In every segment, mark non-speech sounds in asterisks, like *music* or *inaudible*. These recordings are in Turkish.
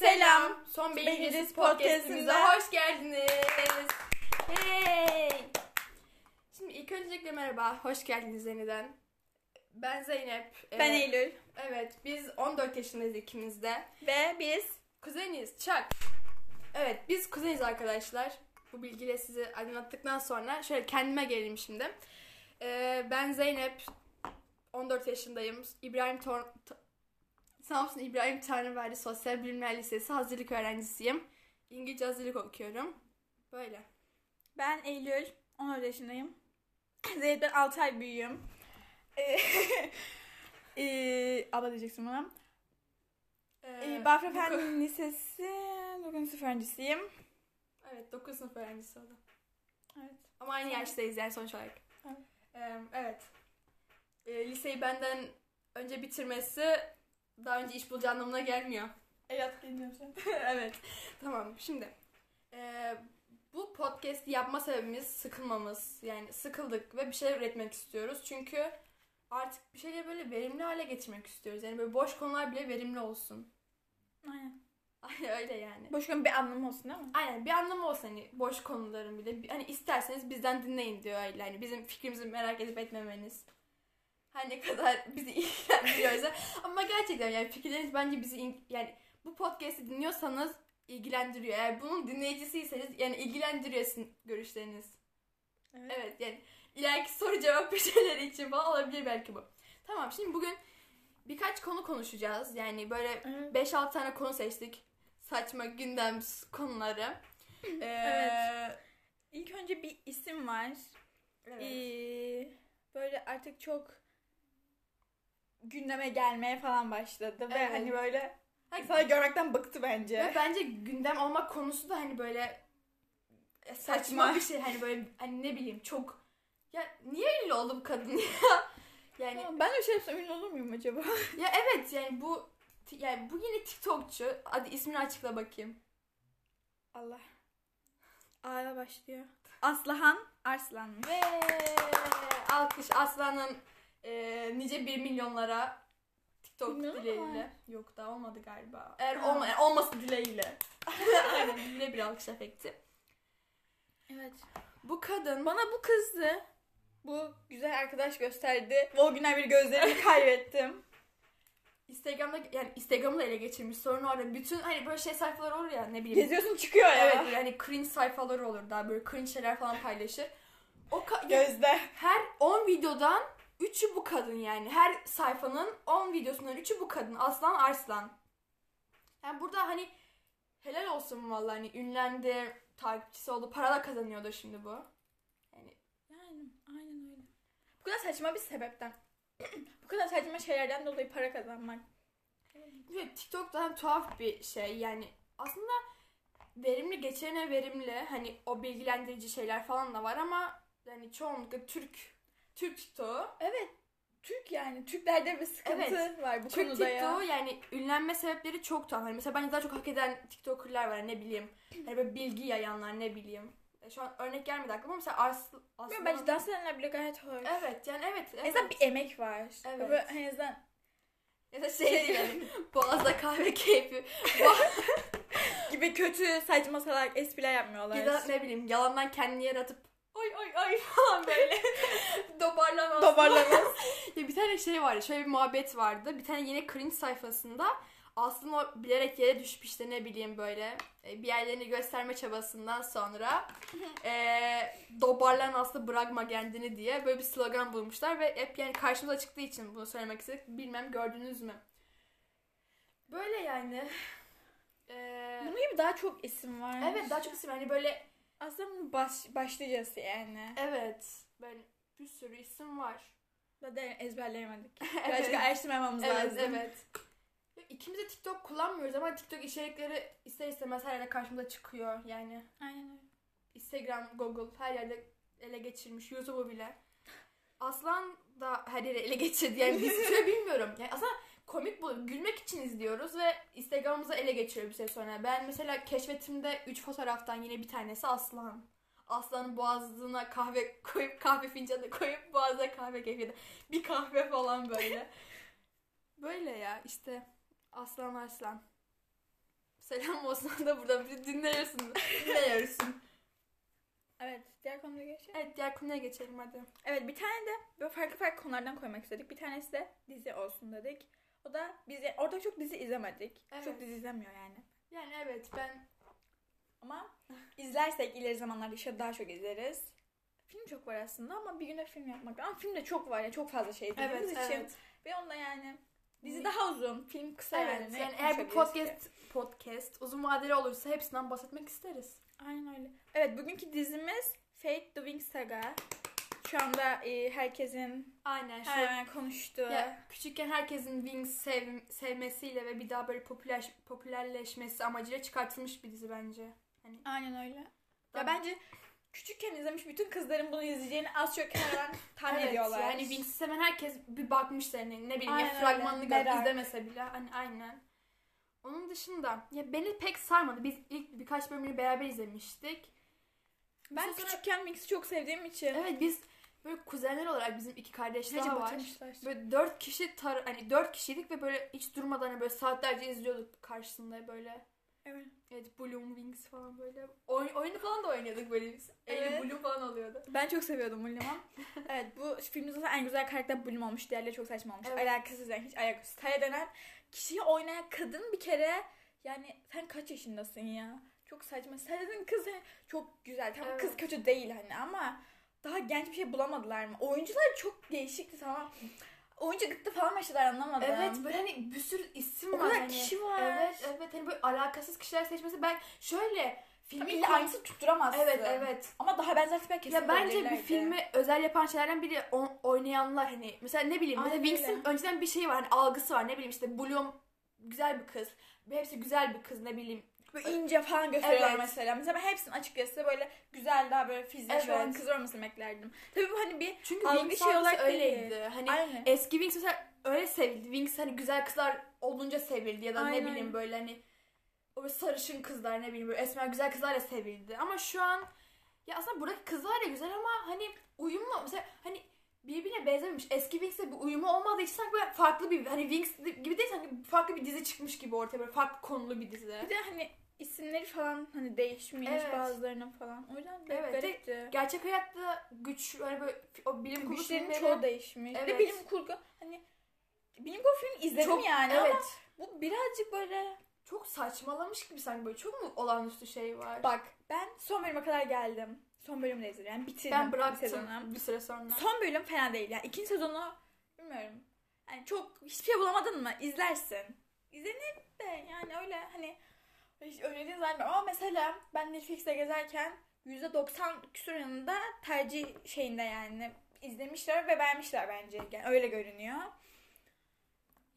Selam. Son Beğeniniz podcast'imize hoş geldiniz. Hey. Şimdi ilk öncelikle merhaba. Hoş geldiniz yeniden. Ben Zeynep. Ben Ee, Eylül. Evet biz 14 yaşındayız ikimiz de. Ve biz Kuzeniz. Çak. Evet biz kuzeniz arkadaşlar. Bu bilgiyle sizi aydınlattıktan sonra şöyle kendime gelelim şimdi. Ee, ben Zeynep. 14 yaşındayım. İbrahim Tor... Samsun İbrahim Tanrıverdi Sosyal Bilimler Lisesi hazırlık öğrencisiyim. İngilizce hazırlık okuyorum. Böyle. ben Eylül. 14 yaşındayım. Zeynep'ten 6 ay büyüğüm. Ee, *laughs* ee, abla diyeceksin bana. Ee, Ee, Bafra Fen Lisesi 9. sınıf öğrencisiyim. Evet 9 sınıf öğrencisi o da. Evet. Ama aynı yaştayız yani sonuç olarak. Evet. Ee, evet. Ee, liseyi benden önce bitirmesi daha önce iş bulacağı anlamına gelmiyor. Evet geliyorum sen. *laughs* evet. Tamam. Şimdi ee, bu podcast yapma sebebimiz sıkılmamız. Yani sıkıldık ve bir şeyler üretmek istiyoruz. Çünkü artık bir şeyleri böyle verimli hale getirmek istiyoruz. Yani böyle boş konular bile verimli olsun. Aynen. Aynen *laughs* öyle yani. Boşuna bir anlamı olsun değil mi? Aynen bir anlamı olsun hani boş konuların bile. Hani isterseniz bizden dinleyin diyor öyle. Hani bizim fikrimizi merak edip etmemeniz. Her ne kadar bizi *laughs* ilgilendiriyorsa. Ama gerçekten yani fikirleriniz bence bizi in- yani bu podcast'i dinliyorsanız ilgilendiriyor. Eğer bunun dinleyicisiyseniz yani ilgilendiriyor sizin görüşleriniz. Evet. Evet yani ileriki soru cevap *laughs* şeyleri için falan olabilir belki bu. Tamam şimdi bugün birkaç konu konuşacağız. Yani böyle Evet. 5-6 tane konu seçtik. Saçma gündem konuları. *laughs* Ee, Evet. İlk önce bir isim var. evet. Ee, böyle artık çok gündeme gelmeye falan başladı ve Evet. hani böyle Hayır, sana görmekten bıktı bence. Ve bence gündem olmak konusu da hani böyle saçma, Saçma. bir şey. Hani böyle hani ne bileyim çok ya niye ünlü oldu bu kadın ya? *laughs* Yani Ama ben de şey yapsam ünlü olur muyum acaba? *laughs* ya evet yani bu yani bu yine TikTokçu. Hadi ismini açıkla bakayım. Allah. A'ya başlıyor. Aslıhan Arslan. Ve alkış Aslan'ın e, nice bir milyonlara TikTok Bilmiyorum dileğiyle. ama. Yok daha olmadı galiba. Eğer Ha. olma, olması dileğiyle. *laughs* Aynen bile bir alkış efekti. Evet. Bu kadın Bana bu kızdı. Bu güzel arkadaş gösterdi. O günden beri gözlerimi *laughs* kaybettim. Instagram'da yani Instagram'ı da ele geçirmiş sorun orada. Bütün hani böyle şey sayfalar olur ya ne bileyim. Geziyorsun çıkıyor ya. Evet böyle hani cringe sayfaları olur daha böyle cringe şeyler falan paylaşır. O ka- Gözde. her 10 videodan 3'ü bu kadın yani. Her sayfanın 10 videosundan 3'ü bu kadın. Aslan Arslan. Yani burada hani helal olsun vallahi hani ünlendi, takipçisi oldu, para da kazanıyordu şimdi bu. Yani Yani aynen öyle. Bu kadar saçma bir sebepten. *clears throat* bu kadar saçma şeylerden dolayı para kazanmak. Evet, TikTok da hem tuhaf bir şey yani aslında verimli geçene verimli hani o bilgilendirici şeyler falan da var ama yani çoğunlukla Türk Türk TikTok'u Evet. Türk yani. Türklerde bir sıkıntı Evet. var bu Türk konuda ya. TikTok'u yani ünlenme sebepleri çok tuhaf. Hani mesela bence daha çok hak eden TikToker'lar var ne bileyim. Hani böyle bilgi yayanlar ne bileyim. E, Şu an örnek gelmedi aklıma ama mesela Ars, Aslı... Bilmiyorum, Bence dans edenler bile gayet hoş. Evet yani evet. En evet. azından bir emek var. Evet. Böyle en azından Ya da şey yani. *laughs* Boğaz'da kahve keyfi. *laughs* gibi kötü saçma salak espriler yapmıyorlar. ya da ne bileyim yalandan kendini yaratıp oy oy oy *laughs* falan böyle dobarlamaz. Toparlamaz. *laughs* Ya bir tane şey vardı. Şöyle bir muhabbet vardı. Bir tane yine cringe sayfasında aslında o bilerek yere düşüp işte ne bileyim böyle e, bir yerlerini gösterme çabasından sonra e, dobarlan aslında bırakma kendini diye böyle bir slogan bulmuşlar ve hep yani karşımıza çıktığı için bunu söylemek istedik. Bilmem gördünüz mü? Böyle yani. *sighs* E, Bunun gibi daha çok isim var. evet daha çok isim hani böyle Aslında bunun baş, başlıcası yani. evet böyle bir sürü isim var. Zaten ezberleyemedik. *laughs* Evet. Birazcık araştırmamamız Evet lazım. evet. Ya İkimiz de TikTok kullanmıyoruz ama TikTok içerikleri ister istemez her yerde karşımıza çıkıyor. Yani Aynen öyle. Instagram, Google her yerde ele geçirmiş. YouTube'u bile. Aslan da her yere ele geçirdi. Yani biz şöyle *laughs* bilmiyorum. Yani aslında komik bu. Gülmek için izliyoruz ve Instagram'ımıza ele geçiriyor bir süre sonra. Ben mesela keşfetimde 3 fotoğraftan yine bir tanesi Aslan. Aslanın boğazına kahve *laughs* koyup kahve fincanı koyup boğazına kahve keyfi. Bir kahve falan böyle. *laughs* Böyle ya işte Aslan Arslan. Selam olsun da burada bizi dinliyorsun. Dinliyorsun. Evet diğer konuya geçelim. Evet diğer konuya geçelim hadi. Evet bir tane de böyle farklı farklı konulardan koymak istedik. Bir tanesi de dizi olsun dedik. O da bizi orada çok dizi izlemedik. Evet. Çok dizi izlemiyor yani. Yani evet ben Ama izlersek ileri zamanlarda işte daha çok izleriz. Film çok var aslında ama bir güne film yapmak. Ama film de çok var ya çok fazla şey izlediğimiz evet için. evet. Ve onda yani dizi daha uzun, film kısa Evet yani. yani, eğer bu konuşabiliriz ki? podcast podcast uzun vadeli olursa hepsinden bahsetmek isteriz. Aynen öyle. Evet bugünkü dizimiz Fate the Wings Saga. Şu anda e, herkesin Aynen şu hemen konuştuğu. ya, küçükken herkesin Wings sev, sevmesiyle ve bir daha böyle popüler popülerleşmesi amacıyla çıkartılmış bir dizi bence. Hani Aynen öyle. Ya Tabii. bence küçükken izlemiş bütün kızların bunu izleyeceğini az çok hemen tahmin evet, ediyorlar. Yani Wings'i seven herkes bir bakmıştır hani ne bileyim Aynen ya öyle, fragmanını gör, merak. izlemese bile hani aynen. Onun dışında ya beni pek sarmadı. Biz ilk birkaç bölümünü beraber izlemiştik. ben Sonra- küçükken Wings'i çok sevdiğim için. Evet biz böyle kuzenler olarak bizim iki kardeş daha var. Böyle dört kişi tar hani dört kişiydik ve böyle hiç durmadan hani böyle saatlerce izliyorduk karşısında böyle. Evet. Evet Bloom Wings falan böyle. Oy, oyunu falan da oynuyorduk böyle biz. Evet. Evet. Bloom falan oluyordu. Ben çok seviyordum Bloom'u. *laughs* evet bu filmde zaten en güzel karakter Bloom olmuş. Diğerleri çok saçma olmuş. Evet. Alakasız yani hiç alakasız. Taya denen kişiyi oynayan kadın bir kere yani sen kaç yaşındasın ya? Çok saçma. Taya'nın kız çok güzel. Tamam Evet. kız kötü değil hani ama daha genç bir şey bulamadılar mı? Oyuncular çok değişikti tamam. Oyuncu gıttı falan başladılar anlamadım. Evet böyle hani bir sürü isim O var. kadar hani. kişi var. Evet evet hani böyle alakasız kişiler seçmesi ben şöyle Film filmi illa aynısı tutturamazsın. Evet evet. Ama daha benzer tipler kesin Ya bence bir filmi özel yapan şeylerden biri o- oynayanlar hani mesela ne bileyim mesela Aynen Wings'in öyle. önceden bir şeyi var hani algısı var ne bileyim işte Bloom güzel bir kız. Hepsi güzel bir kız ne bileyim. Böyle ince falan gösteriyorlar Evet. mesela. Mesela ben hepsinin açıkçası böyle güzel daha böyle fiziği olan Evet. kızlar olmasını beklerdim. Tabii bu hani bir Çünkü Algı şey olarak değil. öyleydi. Hani Aynen. eski Wings mesela öyle sevildi. Wings hani güzel kızlar olunca sevildi ya da Aynen. ne bileyim böyle hani o böyle sarışın kızlar ne bileyim böyle esmer güzel kızlar da sevildi. Ama şu an ya aslında buradaki kızlar da güzel ama hani uyumlu mesela hani birbirine benzememiş. Eski Wings'te bir uyumu olmadığı için sanki böyle farklı bir hani Wings gibi değil sanki farklı bir dizi çıkmış gibi ortaya böyle farklı konulu bir dizi. Bir de hani isimleri falan hani değişmiş Evet. bazılarının falan. O yüzden bir Evet, garipti. Gerçek hayatta güç hani böyle o bilim kurgu filmleri çoğu değişmiş. Ve Evet. bilim kurgu hani bilim kurgu filmi izledim çok yani evet. ama bu birazcık böyle Çok saçmalamış gibi sanki böyle çok mu olağanüstü şey var? bak ben son bölüme kadar geldim. Son bölümü de izledim. Yani bitirdim ben bıraktım sezonu. bir süre sonra. Son bölüm fena değil. Yani ikinci sezonu bilmiyorum. Yani çok hiçbir şey bulamadın mı? İzlersin. İzlenir de yani öyle hani hiç öyle değil zannetmiyorum. Ama mesela ben Netflix'te gezerken %90 küsur yanında tercih şeyinde yani izlemişler ve beğenmişler bence. Yani öyle görünüyor.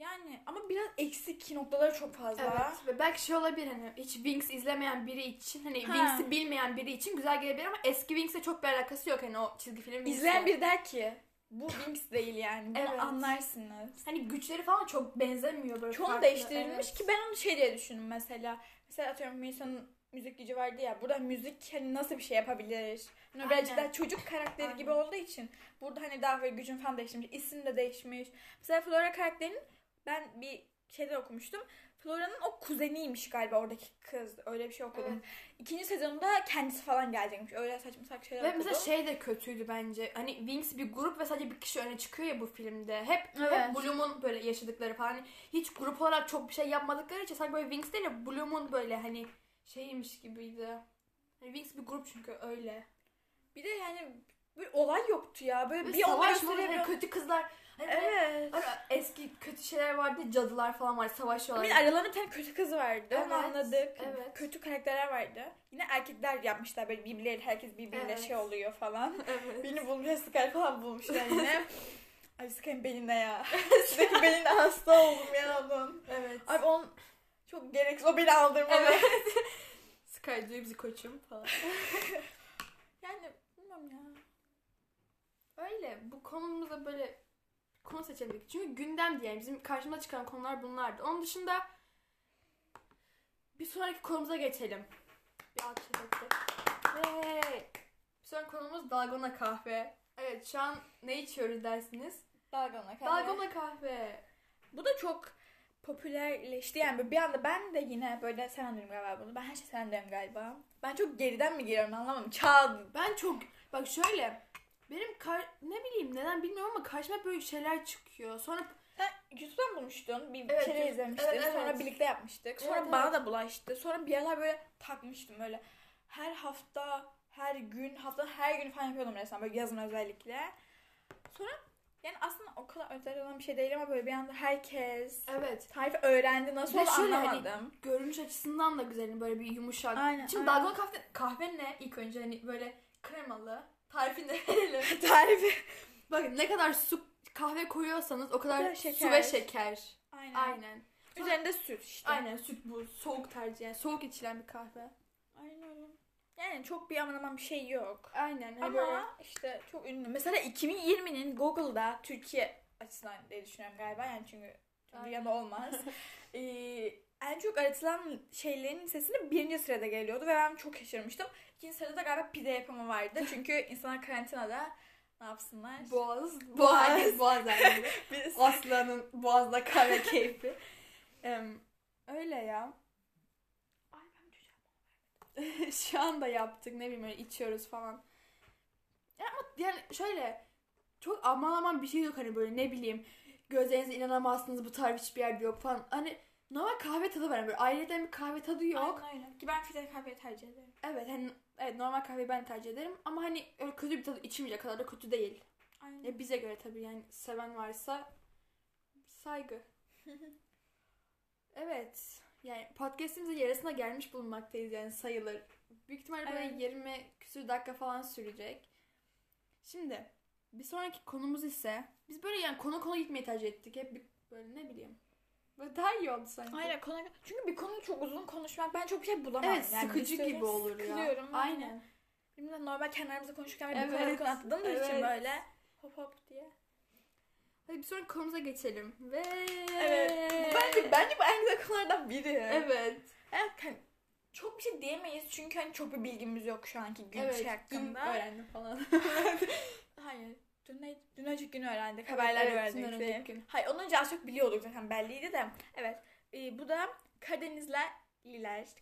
Yani ama biraz eksik noktaları çok fazla. Evet ve belki şey olabilir hani hiç Wings izlemeyen biri için hani Ha. Wings'i bilmeyen biri için güzel gelebilir ama eski Wings'le çok bir alakası yok hani o çizgi film Wings'le. İzleyen bir der ki bu Wings değil yani. Bunu Evet. anlarsınız. Hani güçleri falan çok benzemiyor böyle farklı, değiştirilmiş evet. ki ben onu şey diye düşündüm mesela. Mesela atıyorum Melisa'nın müzik gücü vardı ya. Burada müzik hani nasıl bir şey yapabilir? Hani birazcık daha çocuk karakteri Aynen. gibi olduğu için burada hani daha böyle gücün falan değişmiş. isim de değişmiş. Mesela Flora karakterinin ben bir şeyde okumuştum. Flora'nın o kuzeniymiş galiba oradaki kız. Öyle bir şey okudum. Evet. İkinci sezonda kendisi falan gelecekmiş. Öyle saçma saçma şeyler Ve okudum. mesela şey de kötüydü bence. Hani Wings bir grup ve sadece bir kişi öne çıkıyor ya bu filmde. Hep Evet. hep Bloom'un böyle yaşadıkları falan. Hani hiç grup olarak çok bir şey yapmadıkları için sanki böyle Wings değil de Bloom'un böyle hani şeymiş gibiydi. Hani Wings bir grup çünkü öyle. Bir de yani bir olay yoktu ya. Böyle Ve bir olay savaş gösteriyor. kötü kızlar. Hani Evet. Hani eski kötü şeyler vardı. Cadılar falan var. Savaşıyorlar. Bir aralarında bir tane kötü kız vardı. Evet, Onu anladık. evet. Kötü karakterler vardı. Yine erkekler yapmışlar böyle birbirleri herkes birbiriyle Evet. şey oluyor falan. *laughs* Evet. Birini bulmuşlar Sky falan bulmuşlar yine. *laughs* Ay Sky'ın beline ya. *laughs* Sky'ın beline hasta oldum ya onun. Evet. Abi on çok gereksiz. O beni aldırmadı. Evet. Sky diyor bizi koçum falan. Yani bilmiyorum ya. Öyle. Bu konumuza böyle konu seçemedik. Çünkü gündemdi yani. Bizim karşımıza çıkan konular bunlardı. Onun dışında bir sonraki konumuza geçelim. Bir alkış! Bir sonraki konumuz dalgona kahve. Evet şu an ne içiyoruz dersiniz? Dalgona kahve. Dalgona kahve. Bu da çok popülerleşti. Yani böyle bir anda ben de yine böyle sen diyorum galiba bunu. Ben her şey sen diyorum galiba. Ben çok geriden mi geliyorum anlamadım. Çağ Ben çok bak şöyle benim kar, ne bileyim neden bilmiyorum ama karşıma böyle şeyler çıkıyor. Sonra Sen YouTube'dan bulmuştun. Bir Evet, kere evet, izlemiştin. evet, Sonra evet. birlikte yapmıştık. Sonra Evet, bana evet. da bulaştı. Sonra bir aralar böyle takmıştım böyle. Her hafta, her gün, hafta her gün falan yapıyordum resmen. Böyle yazın özellikle. Sonra yani aslında o kadar özel olan bir şey değil ama böyle bir anda herkes evet tarifi öğrendi. Nasıl Ve oldu şöyle hani- anlamadım. görünüş açısından da güzel hani böyle bir yumuşak. Aynen, Şimdi aynen. dalgona kahve, kahve ne ilk önce hani böyle kremalı. Tarifini verelim. *laughs* tarifi. Bakın ne kadar su kahve koyuyorsanız o kadar, kadar su şeker. ve şeker. Aynen. Aynen. Üzerinde süt işte. Aynen süt bu. Soğuk tercih yani. Soğuk içilen bir kahve. Aynen öyle. Yani çok bir aman aman bir şey yok. Aynen. Ama böyle işte çok ünlü. Mesela 2020'nin Google'da Türkiye açısından diye düşünüyorum galiba. Yani çünkü dünyada olmaz. ee, *laughs* en çok aratılan şeylerin listesinde birinci sırada geliyordu ve ben çok şaşırmıştım. İkinci sırada da galiba pide yapımı vardı. *laughs* Çünkü insanlar karantinada ne yapsınlar? boğaz. Boğaz. Boğaz. *laughs* *laughs* Biz- Aslanın boğazda kahve keyfi. Em, öyle ya. Ay ben düşeceğim. Şu anda yaptık ne bileyim öyle içiyoruz falan. Ya ama yani şöyle çok aman aman bir şey yok hani böyle ne bileyim gözlerinize inanamazsınız bu tarif hiçbir yerde yok falan. Hani normal kahve tadı var böyle aileden bir kahve tadı yok. Aynen öyle. Ki ben filtre kahveyi tercih ederim. Evet hani evet normal kahveyi ben tercih ederim ama hani öyle kötü bir tadı içmeyecek kadar da kötü değil. Aynen. Ya bize göre tabii yani seven varsa saygı. *laughs* Evet. Yani podcast'imizin yarısına gelmiş bulunmaktayız yani sayılır. Büyük ihtimalle böyle Evet. 20 küsür dakika falan sürecek. Şimdi bir sonraki konumuz ise biz böyle yani konu konu gitmeyi tercih ettik. Hep bir böyle ne bileyim. Böyle daha iyi oldu sanki. Aynen konu çünkü bir konu çok uzun konuşmak ben çok bir şey bulamam. Evet Yani sıkıcı gibi olur ya. Sıkılıyorum. Aynen. De normal kendi aramızda konuşurken evet. Evet, bu kadar konu atladığım için evet. böyle hop hop diye. Hadi bir sonraki konumuza geçelim. Ve Evet. Bence, bence bu en güzel konulardan biri. Evet. Evet, hani çok bir şey diyemeyiz çünkü hani çok bir bilgimiz yok şu anki gün Evet. şey hakkında. öğrendim falan. *laughs* Hayır. Dün, ne, dün önceki gün öğrendik. Haberler evet, dün öğrendik. önceki gün. Hayır onun önce az çok biliyorduk zaten belliydi de. Evet. Ee, bu da Karadenizliler,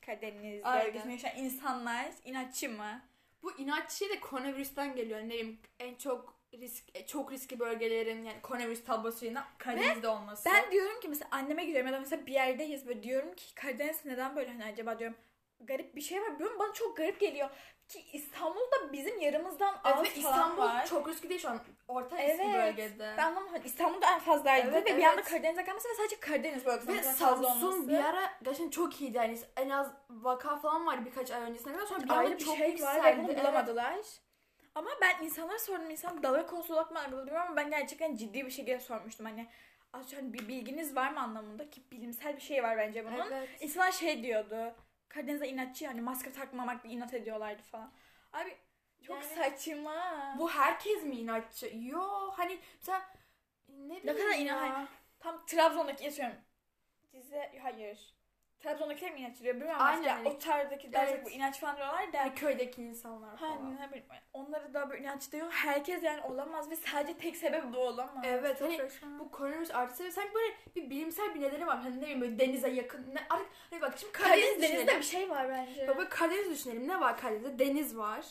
Karadeniz bölgesinde yaşayan insanlar inatçı mı? Bu inatçı şey de koronavirüsten geliyor. Ne bileyim en çok risk e, çok riskli bölgelerin yani koronavirüs tablosuyla Karadeniz'de olması. Ben diyorum ki mesela anneme gidiyorum ya da mesela bir yerdeyiz böyle diyorum ki Karadeniz neden böyle hani acaba diyorum garip bir şey var. Diyorum bana çok garip geliyor. Ki İstanbul'da bizim yarımızdan Evet, az ve falan İstanbul var. çok riskli değil şu an. Orta Evet. bölgede. Ben anlamadım. Hani İstanbul'da en fazlaydı Evet, ve bir anda evet. Karadeniz'e gelmesi ve sadece Karadeniz bölgesinde Ve Samsun bir ara gerçekten çok iyiydi yani en az vaka falan var birkaç ay öncesine kadar sonra bir anda çok şey var yükseldi. ve bunu Evet. bulamadılar. Ama ben insanlara sordum. İnsan dalga konusu olarak mı algılıyor ama ben gerçekten ciddi bir şekilde sormuştum. Hani az önce hani bir bilginiz var mı anlamında ki bilimsel bir şey var bence bunun. Evet. İnsanlar şey diyordu. Karadeniz'de inatçı yani maske takmamakla inat ediyorlardı falan. Abi çok Yani- saçma. Bu herkes mi inatçı? Yo hani mesela ne bileyim kadar inan- Tam Trabzon'daki yaşıyorum. Dize hayır. Trabzon'dakiler mi inatçı diyor bilmiyorum. Aynen, hani- o tardaki daha çok Evet. bu inatçı falan diyorlar da. Yani köydeki insanlar falan. Hani ne bileyim, onları da böyle inatçı diyor. Herkes yani olamaz ve sadece tek sebep bu olamaz. Evet, Çok hani saçma. Bu koronavirüs artısı ve sanki böyle bir bilimsel bir nedeni var. Hani ne bileyim böyle denize yakın. Ne, artık hani bak şimdi Karadeniz Karadeniz denizde düşünelim. bir şey var bence. Bak böyle Karadeniz düşünelim. Ne var Karadeniz'de? Deniz var.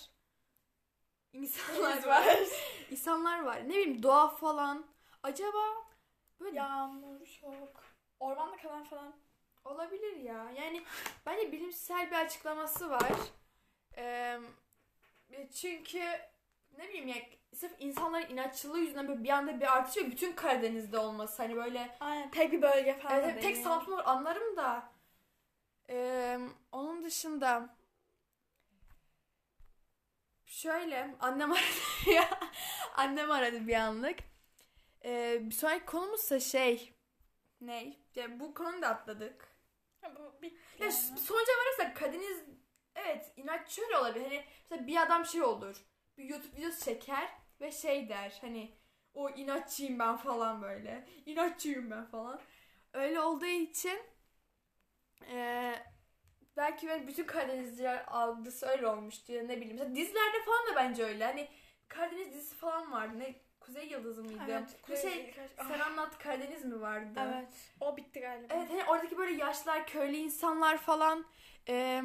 İnsanlar Deniz var. var. *laughs* İnsanlar var. Ne bileyim doğa falan. Acaba böyle Yağmur çok. Ormanda kalan falan. Olabilir ya. Yani bence bilimsel bir açıklaması var. Ee, çünkü ne bileyim ya sırf insanların inatçılığı yüzünden böyle bir anda bir artış ve bütün Karadeniz'de olması hani böyle Aynen tek bir bölge falan. Evet, evet, tek. Samsun olur anlarım da. Ee, onun dışında şöyle annem aradı *laughs* ya. annem aradı bir anlık. Ee, bir sonraki konumuzsa şey ne? Ya bu konuyu da atladık. Ha, bu bir, Ya yani. sonuca varırsak Karadeniz evet inat şöyle olabilir. Hani mesela bir adam şey olur. Bir YouTube videosu çeker ve şey der hani o inatçıyım ben falan böyle. İnatçıyım ben falan. Öyle olduğu için eee, belki ben bütün Karadenizliler algısı öyle olmuştu ya ne bileyim. Mesela dizilerde falan da bence öyle. Hani Karadeniz dizisi falan vardı. Ne Kuzey Yıldızı mıydı? Evet. Bir şey Kuzey- Ah, sen anlat Karadeniz mi vardı? Evet. O bitti galiba. Evet hani oradaki böyle yaşlılar, köylü insanlar falan e,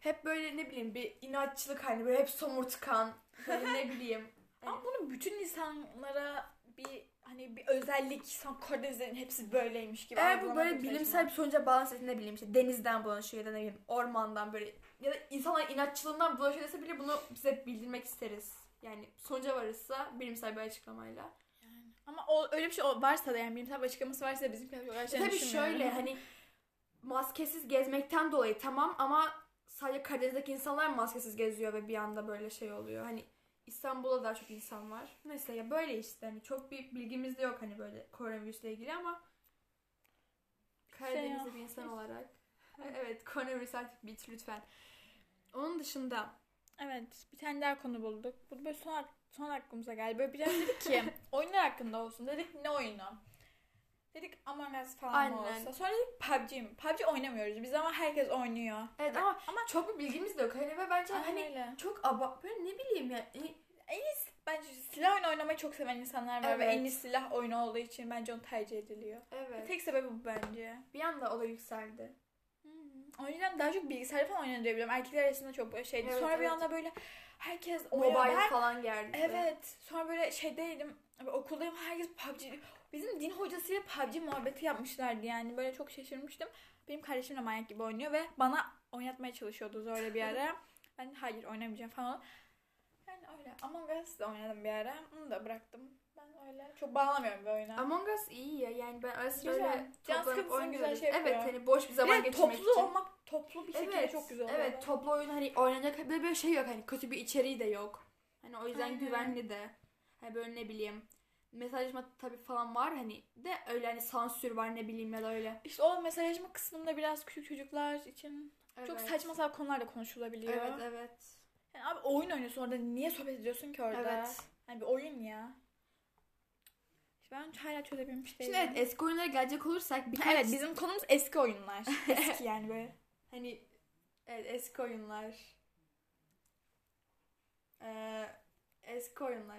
hep böyle ne bileyim bir inatçılık hani böyle hep somurtkan böyle ne *laughs* bileyim. Ama bunu bütün insanlara bir hani bir özellik san Karadenizlerin hepsi böyleymiş gibi. Eğer bu böyle bilimsel bir sonuca bağlansa ne bileyim işte denizden bulaşıyor ya da ne bileyim ormandan böyle ya da insanlar inatçılığından bulaşıyor dese bile bunu bize bildirmek isteriz. Yani sonuca varırsa bilimsel bir açıklamayla. Yani. Ama o öyle bir şey varsa da yani bilimsel bir açıklaması varsa da bizimkiler çok gerçekten Tabii şöyle hani maskesiz gezmekten dolayı tamam ama sadece Karadeniz'deki insanlar maskesiz geziyor ve bir anda böyle şey oluyor. Hani İstanbul'da daha çok insan var. Neyse ya böyle işte hani çok bir bilgimiz de yok hani böyle koronavirüsle ilgili ama Karadeniz'de Şey bir insan olarak evet koronavirüs artık bit lütfen. Onun dışında Evet bir tane daha konu bulduk. Bu böyle son, son aklımıza geldi. Böyle biraz dedik ki *laughs* oyunlar hakkında olsun. Dedik ne oyunu? Dedik Among Us falan mı olsa. Sonra dedik PUBG mi? PUBG oynamıyoruz biz ama herkes oynuyor. evet ama, ama çok bir bilgimiz de yok hani ve bence Aynen hani öyle. çok aba böyle ne bileyim ya hani Bence silah oyunu oynamayı çok seven insanlar var ve Evet. en iyi silah oyunu olduğu için bence onu tercih ediliyor. evet Tek sebebi bu bence. bir anda o da yükseldi. O yüzden daha çok bilgisayar falan oynanıyor diye biliyorum. Erkekler arasında çok böyle şeydi. Evet, Sonra bir evet. anda böyle herkes oynuyor. Mobile falan geldi. Evet. Sonra böyle şeydeydim. Okuldayım herkes PUBG. Bizim din hocasıyla PUBG muhabbeti yapmışlardı yani. Böyle çok şaşırmıştım. Benim kardeşim de manyak gibi oynuyor ve bana oynatmaya çalışıyordu zorla bir ara. ben hayır oynamayacağım falan. Among Us da oynadım bir ara. Onu da bıraktım. Ben öyle çok bağlamıyorum bir oyuna. Among Us iyi ya yani ben ara sıra Güzel. öyle Can toplanıp sıkıntısını güzel şey yapıyor. evet hani boş bir zaman geçirmek toplu için. olmak toplu bir şekilde evet, çok güzel oluyor. Evet toplu oyun hani oynanacak bir de böyle şey yok hani kötü bir içeriği de yok. Hani o yüzden Aynen. güvenli de. Hani böyle ne bileyim mesajlaşma tabii falan var hani de öyle hani sansür var ne bileyim ya da öyle. İşte o mesajlaşma kısmında biraz küçük çocuklar için çok Evet. saçma sapan konular da konuşulabiliyor. Evet evet. Yani abi oyun oynuyorsun orada niye sohbet ediyorsun ki orada? Evet. Hani bir oyun ya. İşte ben hala çözebilmiş değilim. Şimdi evet eski oyunlara gelecek olursak birkaç Evet bizim konumuz eski oyunlar. *laughs* eski yani böyle. Hani evet eski oyunlar. Ee, eski oyunlar.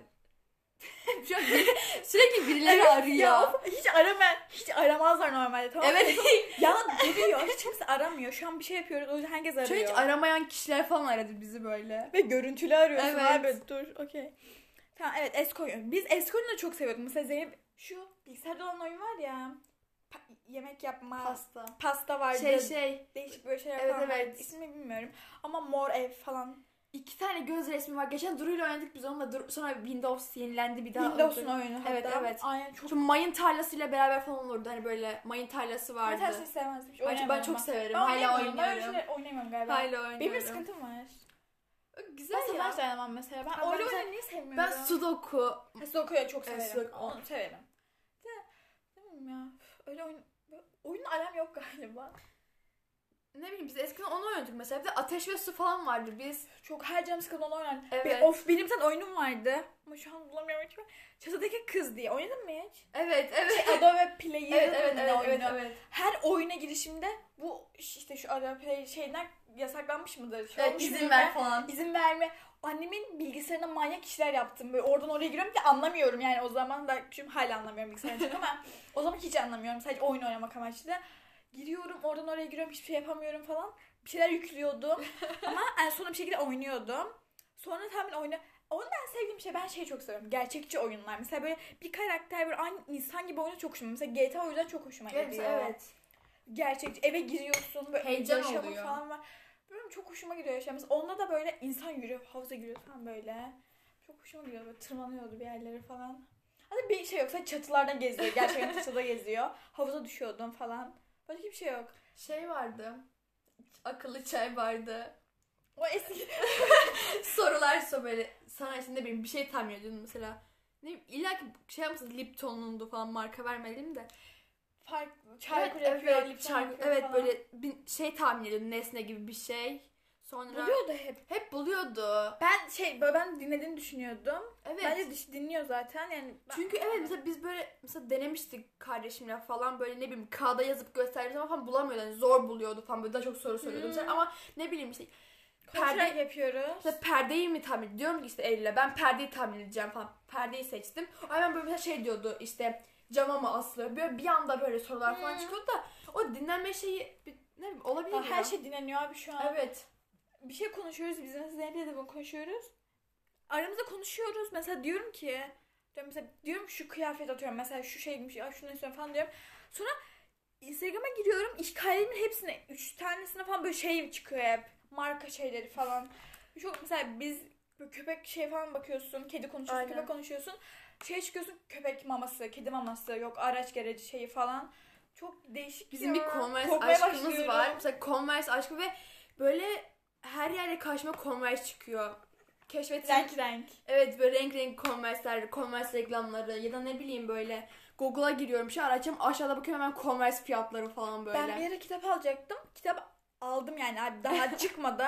*laughs* Şu an biri- sürekli birileri arıyor. Ya hiç arama, hiç aramazlar normalde tamam evet. *laughs* Ya duruyor. Hiç kimse aramıyor. Şu an bir şey yapıyoruz. O yüzden herkes arıyor. hiç aramayan kişiler falan aradı bizi böyle. Ve görüntülü arıyorsun Evet. abi. Dur okey. Tamam evet eski oyun. Biz eski oyunu da çok seviyorduk. Mesela Zeynep şu bilgisayarda olan oyun var ya. pa- yemek yapma. Pasta. Pasta vardı. Şey şey. Değişik böyle şeyler Evet, falan vardı. evet. İsmini bilmiyorum. Ama mor ev falan. İki tane göz resmi var. Geçen Duru'yla oynadık biz onunla. Dur- sonra Windows yenilendi bir daha. Windows'un oyunu Evet, hatta. evet. Aynen çok Şu mayın tarlasıyla beraber falan olurdu. Hani böyle mayın tarlası Ben vardı. tersini sevmezdim. Hiç Ben, ben çok severim. Ben Hala. Ben oynuyorum. şeyler oynayamıyorum galiba. Hala oynuyorum. Benim bir sıkıntım var. Güzel Ben ya. savaş dayanamam mesela. Ben Ben öyle oyunu niye sevmiyorum? Ben Sudoku. Ha, Sudoku'yu çok Evet, severim. Sudoku. Onu severim. De, bilmiyorum ya. Öyle oyun... Oyunun aram yok galiba. Ne bileyim biz eskiden onu oynadık mesela. Bir de ateş ve su falan vardı. Biz Çok her canım sıkıldı onu oynardım. Evet. Be- of benim tane oyunum vardı. Ama şu an bulamıyorum hiç. Çatıdaki kız diye. Oynadın mı hiç? Evet, evet. Adobe Player'ın evet, evet, evet, oyunu? evet, evet. Her oyuna girişimde bu işte şu Adobe Play şeyler yasaklanmış mıdır? Şey Evet, izin ver falan. İzin verme. Annemin bilgisayarına manyak işler yaptım. Böyle oradan oraya giriyorum ki anlamıyorum yani o zaman da şimdi hala anlamıyorum bilgisayarını ama *laughs* o zaman hiç anlamıyorum. Sadece oyun oynamak amaçlı. Giriyorum oradan oraya giriyorum hiçbir şey yapamıyorum falan. Bir şeyler yüklüyordum *laughs* ama en sonunda bir şekilde oynuyordum. Sonra tamamen oyna... Onun en sevdiğim şey ben şeyi çok seviyorum. Gerçekçi oyunlar. Mesela böyle bir karakter böyle aynı insan gibi oyunu çok hoşuma. Mesela GTA o yüzden çok hoşuma Evet, gidiyor. evet. Gerçekçi eve giriyorsun böyle Heyecan oluyor. falan var. Böyle çok hoşuma gidiyor yaşam. Mesela onda da böyle insan yürüyor, havuza giriyor falan böyle. Çok hoşuma gidiyor böyle tırmanıyordu bir yerlere falan. Hadi bir şey yok. Sadece çatılardan geziyor. Gerçekten çatıda geziyor. Havuza düşüyordum falan. Başka bir şey yok. Şey vardı. Akıllı çay vardı. O eski *laughs* Sorular sor böyle. Sana işte ne bileyim bir şey tahmin ediyordun mesela. Ne bileyim illa ki şey yapmışsın Lipton'undu falan marka vermedim de. farklı çarkı evet, yapıyor, evet, lipton çark- yapıyor evet falan. böyle bir şey tahmin ediyordun nesne gibi bir şey. Sonra Buluyordu hep. hep buluyordu. Ben şey böyle ben dinlediğini düşünüyordum. Evet. Bence diş- dinliyor zaten yani. ben- Çünkü evet mesela biz böyle mesela denemiştik kardeşimle falan böyle ne bileyim kağıda yazıp gösterdiğimiz zaman falan bulamıyordu. Yani zor buluyordu falan böyle daha çok soru soruyordu. Hmm. mesela. Ama ne bileyim işte Konuşarak yapıyoruz. Mesela perdeyi mi tahmin ediyorum diyorum ki işte Eylül'e ben perdeyi tahmin edeceğim falan. Perdeyi seçtim. O hemen böyle bir şey diyordu işte cama mı asılıyor? Böyle bir anda böyle sorular falan Hmm. çıkıyordu da o dinlenme şeyi ne bileyim olabilir Aa, her şey dinleniyor abi şu an. Evet. Bir şey konuşuyoruz biz mesela Zeynep'le de bunu konuşuyoruz. Aramızda konuşuyoruz. Mesela diyorum ki diyorum mesela diyorum şu kıyafet atıyorum mesela şu şeymiş ya şunu istiyorum falan diyorum. Sonra Instagram'a giriyorum işgalimin hepsine üç tanesine falan böyle şey çıkıyor hep. Marka şeyleri falan. Çok mesela biz köpek şey falan bakıyorsun. Kedi konuşuyorsun, Aynen. köpek konuşuyorsun. Şey çıkıyorsun köpek maması, kedi maması, yok araç gereci şeyi falan. Çok değişik Bizim ya. bir Converse Korkmaya aşkımız başlıyorum. var. Mesela Converse aşkı ve böyle her yerde karşıma Converse çıkıyor. Keşfettim. Renk renk. Evet böyle renk renk Converse'ler, Converse reklamları ya da ne bileyim böyle Google'a giriyorum bir şey arayacağım aşağıda bakıyorum hemen Converse fiyatları falan böyle. Ben bir yere kitap alacaktım. Kitap aldım yani daha *laughs* çıkmadı.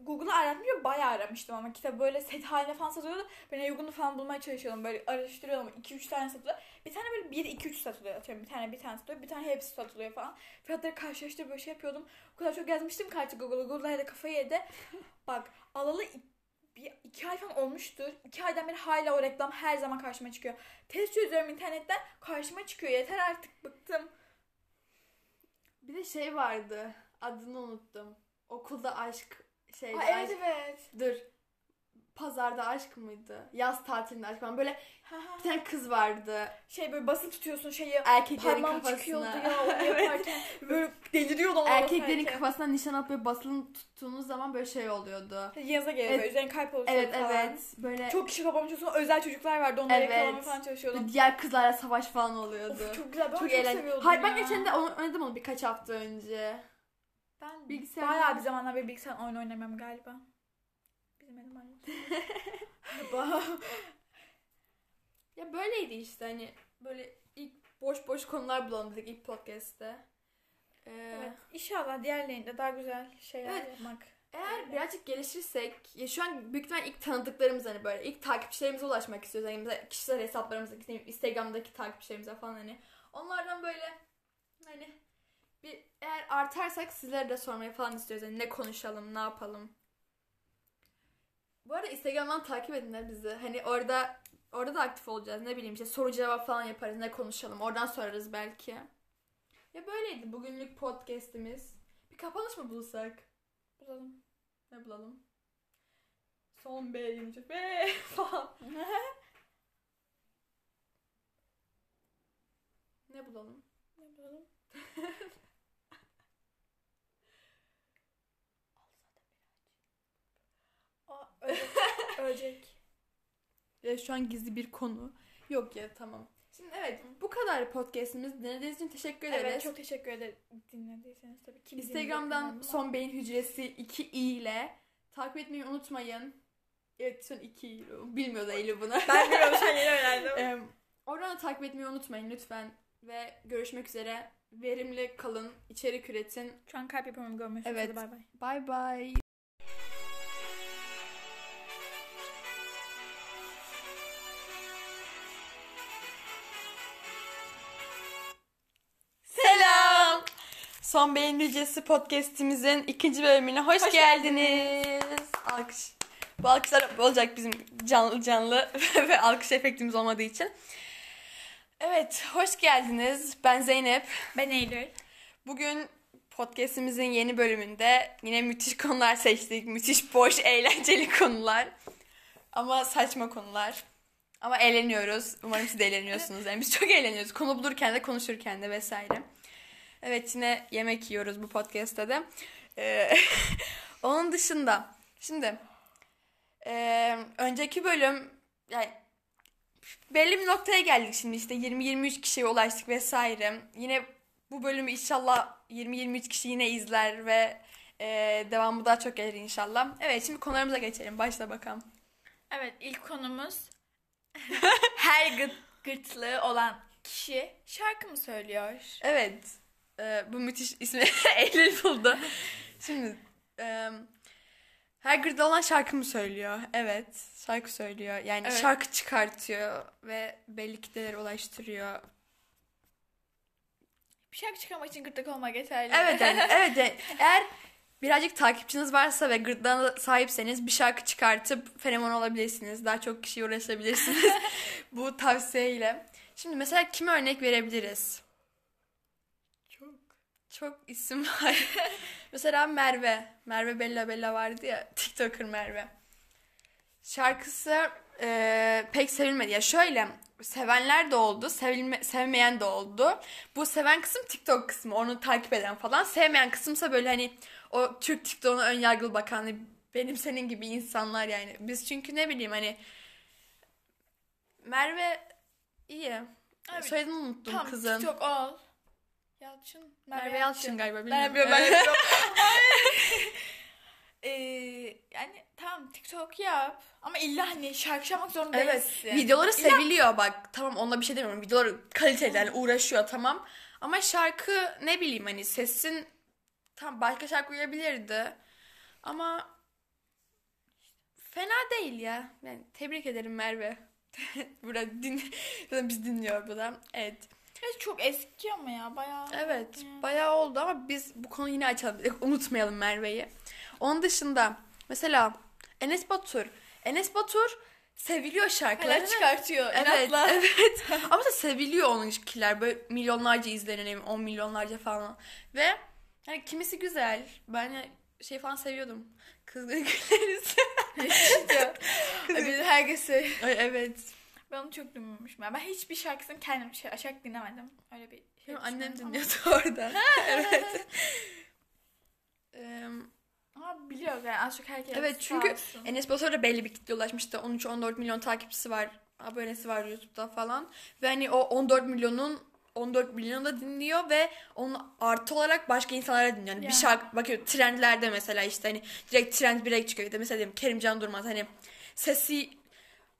Ve Google'ı aratmıyor bayağı aramıştım ama kitap böyle set haline falan satıyordu. Ben uygununu falan bulmaya çalışıyordum. Böyle araştırıyordum. 2-3 tane satılıyor. Bir tane böyle 1-2-3 satılıyor. Atıyorum bir tane bir tane satılıyor. Bir tane hepsi satılıyor falan. Fiyatları karşılaştırıp böyle şey yapıyordum. O kadar çok yazmıştım ki artık Google'a. Google'a da kafayı yedi. *laughs* Bak alalı bir iki ay falan olmuştur. İki aydan beri hala o reklam her zaman karşıma çıkıyor. Test çözüyorum internetten karşıma çıkıyor. Yeter artık bıktım. Bir de şey vardı adını unuttum. Okulda aşk şeydi Aa, evet aşk. evet. Dur. Pazarda aşk mıydı? Yaz tatilinde aşk falan. Böyle bir tane kız vardı. şey böyle basılı tutuyorsun şeyi Erkeklerin parmağım kafasına. çıkıyordu ya *laughs* onu yaparken böyle deliriyordum onu Erkeklerin yaparken. kafasına nişan alıp böyle basılı tuttuğunuz zaman böyle şey oluyordu. Yaza geliyor Evet. böyle üzerine kalp oluşuyor Evet falan. evet. Böyle Çok kişi kafamı çalışıyor. Özel çocuklar vardı onları Evet. yakalamaya falan çalışıyordum. diğer kızlarla savaş falan oluyordu. Of çok güzel ben çok çok, eğlen- seviyordum Hayır ben ya. geçen de onu oynadım onu birkaç hafta önce. Ben bilgisayar- bayağı bir zamanlar beri bilgisayar oyun oynamıyorum galiba. Bizim elim. *laughs* Ya böyleydi işte hani böyle ilk boş boş konular bulalım dedik ilk podcast'te. Ee, evet. İnşallah diğerlerinde daha güzel şeyler Evet. yapmak. Eğer Evet. birazcık gelişirsek, ya şu an büyük ihtimal ilk tanıdıklarımız hani böyle ilk takipçilerimize ulaşmak istiyoruz. Hani kişisel bileyim, Instagram'daki takipçilerimize falan hani. Onlardan böyle hani eğer artarsak sizlere de sormayı falan istiyoruz. Hani ne konuşalım, ne yapalım. Bu arada Instagram'dan takip edinler bizi. Hani orada orada da aktif olacağız. Ne bileyim işte soru cevap falan yaparız. Ne konuşalım. Oradan sorarız belki. Ya böyleydi bugünlük podcast'imiz. Bir kapanış mı bulsak? Bulalım. Ne bulalım? Son B yumuşak B *laughs* falan. *laughs* Ne bulalım? ne bulalım? *laughs* ölecek. *laughs* ölecek. Ya şu an gizli bir konu. Yok ya tamam. Şimdi evet bu kadar podcast'imiz. Dinlediğiniz için teşekkür ederiz. Evet çok teşekkür ederim dinlediyseniz tabii. Kim Instagram'dan son beyin hücresi 2 i ile takip etmeyi unutmayın. Evet son 2 i. Bilmiyordu Eylül bunu. Ben bilmiyorum *laughs* şu an yeni öğrendim. Oradan da takip etmeyi unutmayın lütfen. Ve görüşmek üzere. Verimli kalın. içerik üretin. Şu an kalp yapamıyorum görmüyorsunuz. Evet. Hadi bay bay. Bye Son Beyin Hücresi podcast'imizin ikinci bölümüne hoş, Hoş geldiniz. Alkış. Bu alkışlar olacak bizim canlı canlı *laughs* ve alkış efektimiz olmadığı için. Evet, hoş geldiniz. Ben Zeynep. Ben Eylül. Bugün podcast'imizin yeni bölümünde yine müthiş konular seçtik. Müthiş boş, *laughs* eğlenceli konular. Ama saçma konular. Ama eğleniyoruz. Umarım siz de eğleniyorsunuz. Yani biz çok eğleniyoruz. Konu bulurken de konuşurken de vesaire. Evet yine yemek yiyoruz bu podcast'ta da. Ee, *laughs* onun dışında şimdi ee, önceki bölüm yani belli bir noktaya geldik şimdi işte 20-23 kişiye ulaştık vesaire. Yine bu bölümü inşallah 20-23 kişi yine izler ve e, devamı daha çok gelir inşallah. Evet şimdi konularımıza geçelim. Başla bakalım. Evet ilk konumuz *laughs* her gırt, gırtlığı olan kişi şarkı mı söylüyor? Evet. E, bu müthiş ismi *laughs* Eylül buldu. Şimdi e, gırda olan şarkı mı söylüyor? Evet. Şarkı söylüyor. Yani Evet. şarkı çıkartıyor ve belli kitlelere ulaştırıyor. Bir şarkı çıkarmak için gırtlak olmak yeterli. Evet yani, *laughs* evet yani eğer birazcık takipçiniz varsa ve gırtlağına sahipseniz bir şarkı çıkartıp fenomen olabilirsiniz. Daha çok kişiye ulaşabilirsiniz *laughs* bu tavsiyeyle. Şimdi mesela kime örnek verebiliriz? Çok. İsim var. *laughs* mesela Merve. Merve Bella Bella vardı ya. TikToker Merve. Şarkısı e, pek sevilmedi. Ya şöyle sevenler de oldu, sevilme, sevmeyen de oldu. Bu seven kısım TikTok kısmı, onu takip eden falan. Sevmeyen kısımsa böyle hani o Türk TikTok'una ön yargılı bakan hani benim senin gibi insanlar yani. Biz çünkü ne bileyim hani Merve iyi. Evet. Soyadını unuttum Tamam kızın. TikTok ol. Yalçın. Merve Yalçın galiba Ben bilmiyorum. Evet. biliyorum. *laughs* *laughs* Ee, yani tamam TikTok yap. Ama illa hani şarkı çalmak zorunda Evet. değilsin. Videoları İlla- seviliyor bak. Tamam onunla bir şey demiyorum. Videoları kaliteli yani uğraşıyor tamam. Ama şarkı ne bileyim hani sesin tam başka şarkı uyabilirdi. Ama fena değil ya. Yani tebrik ederim Merve. *laughs* Burada din biz dinliyor bu da. Evet. Evet, çok eski ama ya bayağı. Evet, Yani. bayağı oldu ama biz bu konuyu yine açalım. Unutmayalım Merve'yi. Onun dışında mesela Enes Batur. Enes Batur seviliyor Hala şarkılarını. çıkartıyor. Evet, inatla. evet. *laughs* Ama da seviliyor onunkiler. Böyle milyonlarca izlenen, 10 milyonlarca falan. Ve yani kimisi güzel. Ben şey falan seviyordum. Kızgın güleriz. İşte. *laughs* Ay, herkes seviyor. Ay, evet. Ben onu çok dinlemişim. Ben hiçbir şarkısını kendim şey, açarak dinlemedim. Öyle bir şey annem dinliyordu *laughs* orada. evet. Eee, Ama, ama biliyoruz yani az çok herkes Evet, çünkü. Enes Batur da belli bir kitle ulaşmıştı. 13-14 milyon takipçisi var. Abonesi var YouTube'da falan. Ve hani o 14 milyonun 14 milyonu da dinliyor ve onun artı olarak başka insanlara dinliyor. Yani Ya. bir şarkı bakıyor trendlerde mesela işte hani direkt trend 1'e çıkıyor. De mesela diyelim Kerimcan Durmaz hani sesi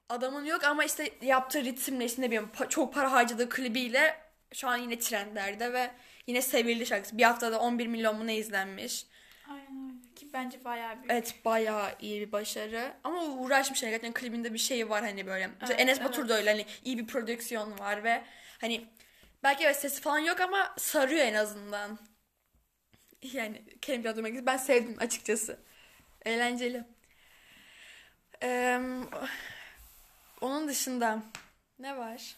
adamın yok ama işte yaptığı ritimle işte ne bileyim pa- çok para harcadığı klibiyle şu an yine trendlerde ve yine sevildi şarkısı. Bir haftada 11 milyon mu ne izlenmiş. Aynen öyle. Ki bence bayağı büyük. Evet bayağı iyi bir başarı. Ama uğraşmış yani gerçekten klibinde bir şey var hani böyle. Evet, Enes Batur evet. da öyle hani iyi bir prodüksiyon var ve hani belki evet sesi falan yok ama sarıyor en azından. Yani Kerim Can Durmaz ben sevdim açıkçası. Eğlenceli. Eee, onun dışında ne var?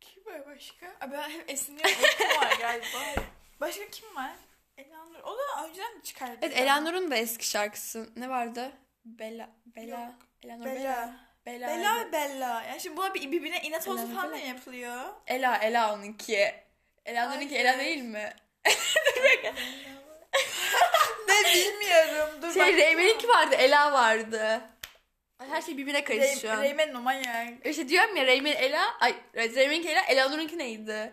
Kim var başka? Abi ben hep esinliyorum. Kim var galiba? Başka kim var? Elanur. O da önceden mi çıkardı? Evet Elanur'un da eski şarkısı ne vardı? Bella. Bella. Yok. Elanur Bella. Bella. Bella ve Bella. Yani şimdi buna bir birbirine inat olsun Bella falan da yapılıyor. Ela, Ela onunki. Ela'nınki Ay, Ela değil mi? *laughs* ne bilmiyorum. Dur Şey. Reymen'inki vardı, Ela vardı. Her şey birbirine karıştı şu an. Reymen manyak. İşte diyorum ya Reymen Ela, ay Reymen'inki Ela, Elanur'unki neydi?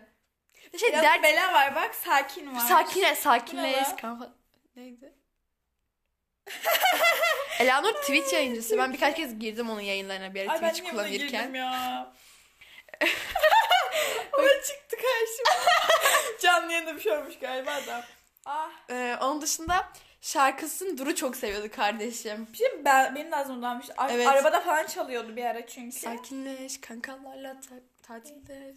Şey Ya der, Bella var bak sakin var. ne lan? kanka. Neydi? *laughs* Elanur Twitch yayıncısı. Ben birkaç kez girdim onun yayınlarına bir ara Ay ben Twitch girdim kullanırken. ya? *laughs* o da çıktı karşıma. *laughs* Canlı yayında bir şey olmuş galiba da. Ah. Ee, onun dışında şarkısını Duru çok seviyordu kardeşim. Bir şey ben, benim de ağzımdan bir Evet. Arabada falan çalıyordu bir ara çünkü. Sakinleş, kankalarla ta- tatilde.